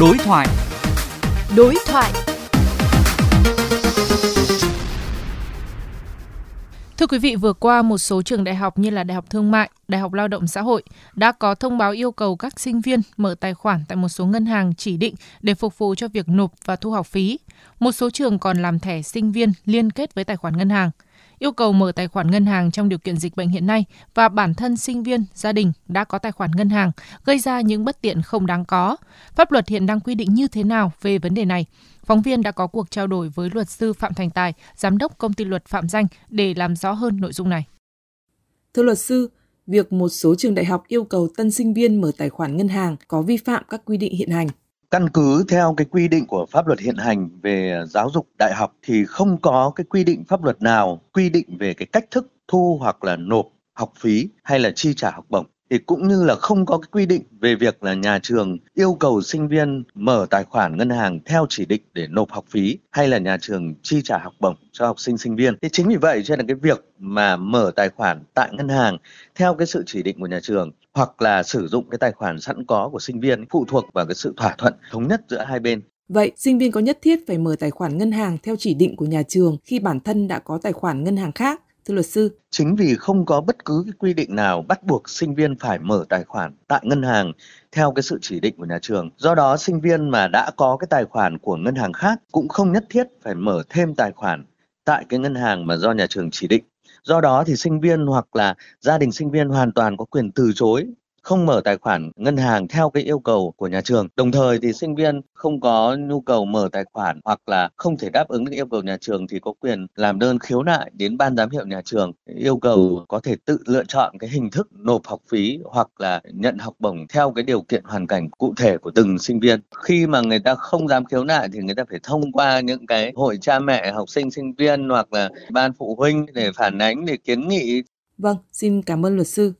Đối thoại. Đối thoại. Thưa quý vị, vừa qua một số trường đại học như là Đại học Thương mại, Đại học Lao động Xã hội đã có thông báo yêu cầu các sinh viên mở tài khoản tại một số ngân hàng chỉ định để phục vụ cho việc nộp và thu học phí. Một số trường còn làm thẻ sinh viên liên kết với tài khoản ngân hàng yêu cầu mở tài khoản ngân hàng trong điều kiện dịch bệnh hiện nay và bản thân sinh viên, gia đình đã có tài khoản ngân hàng gây ra những bất tiện không đáng có. Pháp luật hiện đang quy định như thế nào về vấn đề này? Phóng viên đã có cuộc trao đổi với luật sư Phạm Thành Tài, giám đốc công ty luật Phạm Danh để làm rõ hơn nội dung này. Thưa luật sư, việc một số trường đại học yêu cầu tân sinh viên mở tài khoản ngân hàng có vi phạm các quy định hiện hành. Căn cứ theo cái quy định của pháp luật hiện hành về giáo dục đại học thì không có cái quy định pháp luật nào quy định về cái cách thức thu hoặc là nộp học phí hay là chi trả học bổng thì cũng như là không có cái quy định về việc là nhà trường yêu cầu sinh viên mở tài khoản ngân hàng theo chỉ định để nộp học phí hay là nhà trường chi trả học bổng cho học sinh sinh viên. Thế chính vì vậy cho nên cái việc mà mở tài khoản tại ngân hàng theo cái sự chỉ định của nhà trường hoặc là sử dụng cái tài khoản sẵn có của sinh viên phụ thuộc vào cái sự thỏa thuận thống nhất giữa hai bên. Vậy, sinh viên có nhất thiết phải mở tài khoản ngân hàng theo chỉ định của nhà trường khi bản thân đã có tài khoản ngân hàng khác thưa luật sư? Chính vì không có bất cứ cái quy định nào bắt buộc sinh viên phải mở tài khoản tại ngân hàng theo cái sự chỉ định của nhà trường. Do đó, sinh viên mà đã có cái tài khoản của ngân hàng khác cũng không nhất thiết phải mở thêm tài khoản tại cái ngân hàng mà do nhà trường chỉ định. Do đó thì sinh viên hoặc là gia đình sinh viên hoàn toàn có quyền từ chối không mở tài khoản ngân hàng theo cái yêu cầu của nhà trường. Đồng thời thì sinh viên không có nhu cầu mở tài khoản hoặc là không thể đáp ứng được yêu cầu nhà trường thì có quyền làm đơn khiếu nại đến ban giám hiệu nhà trường yêu cầu có thể tự lựa chọn cái hình thức nộp học phí hoặc là nhận học bổng theo cái điều kiện hoàn cảnh cụ thể của từng sinh viên. Khi mà người ta không dám khiếu nại thì người ta phải thông qua những cái hội cha mẹ học sinh sinh viên hoặc là ban phụ huynh để phản ánh để kiến nghị Vâng, xin cảm ơn luật sư.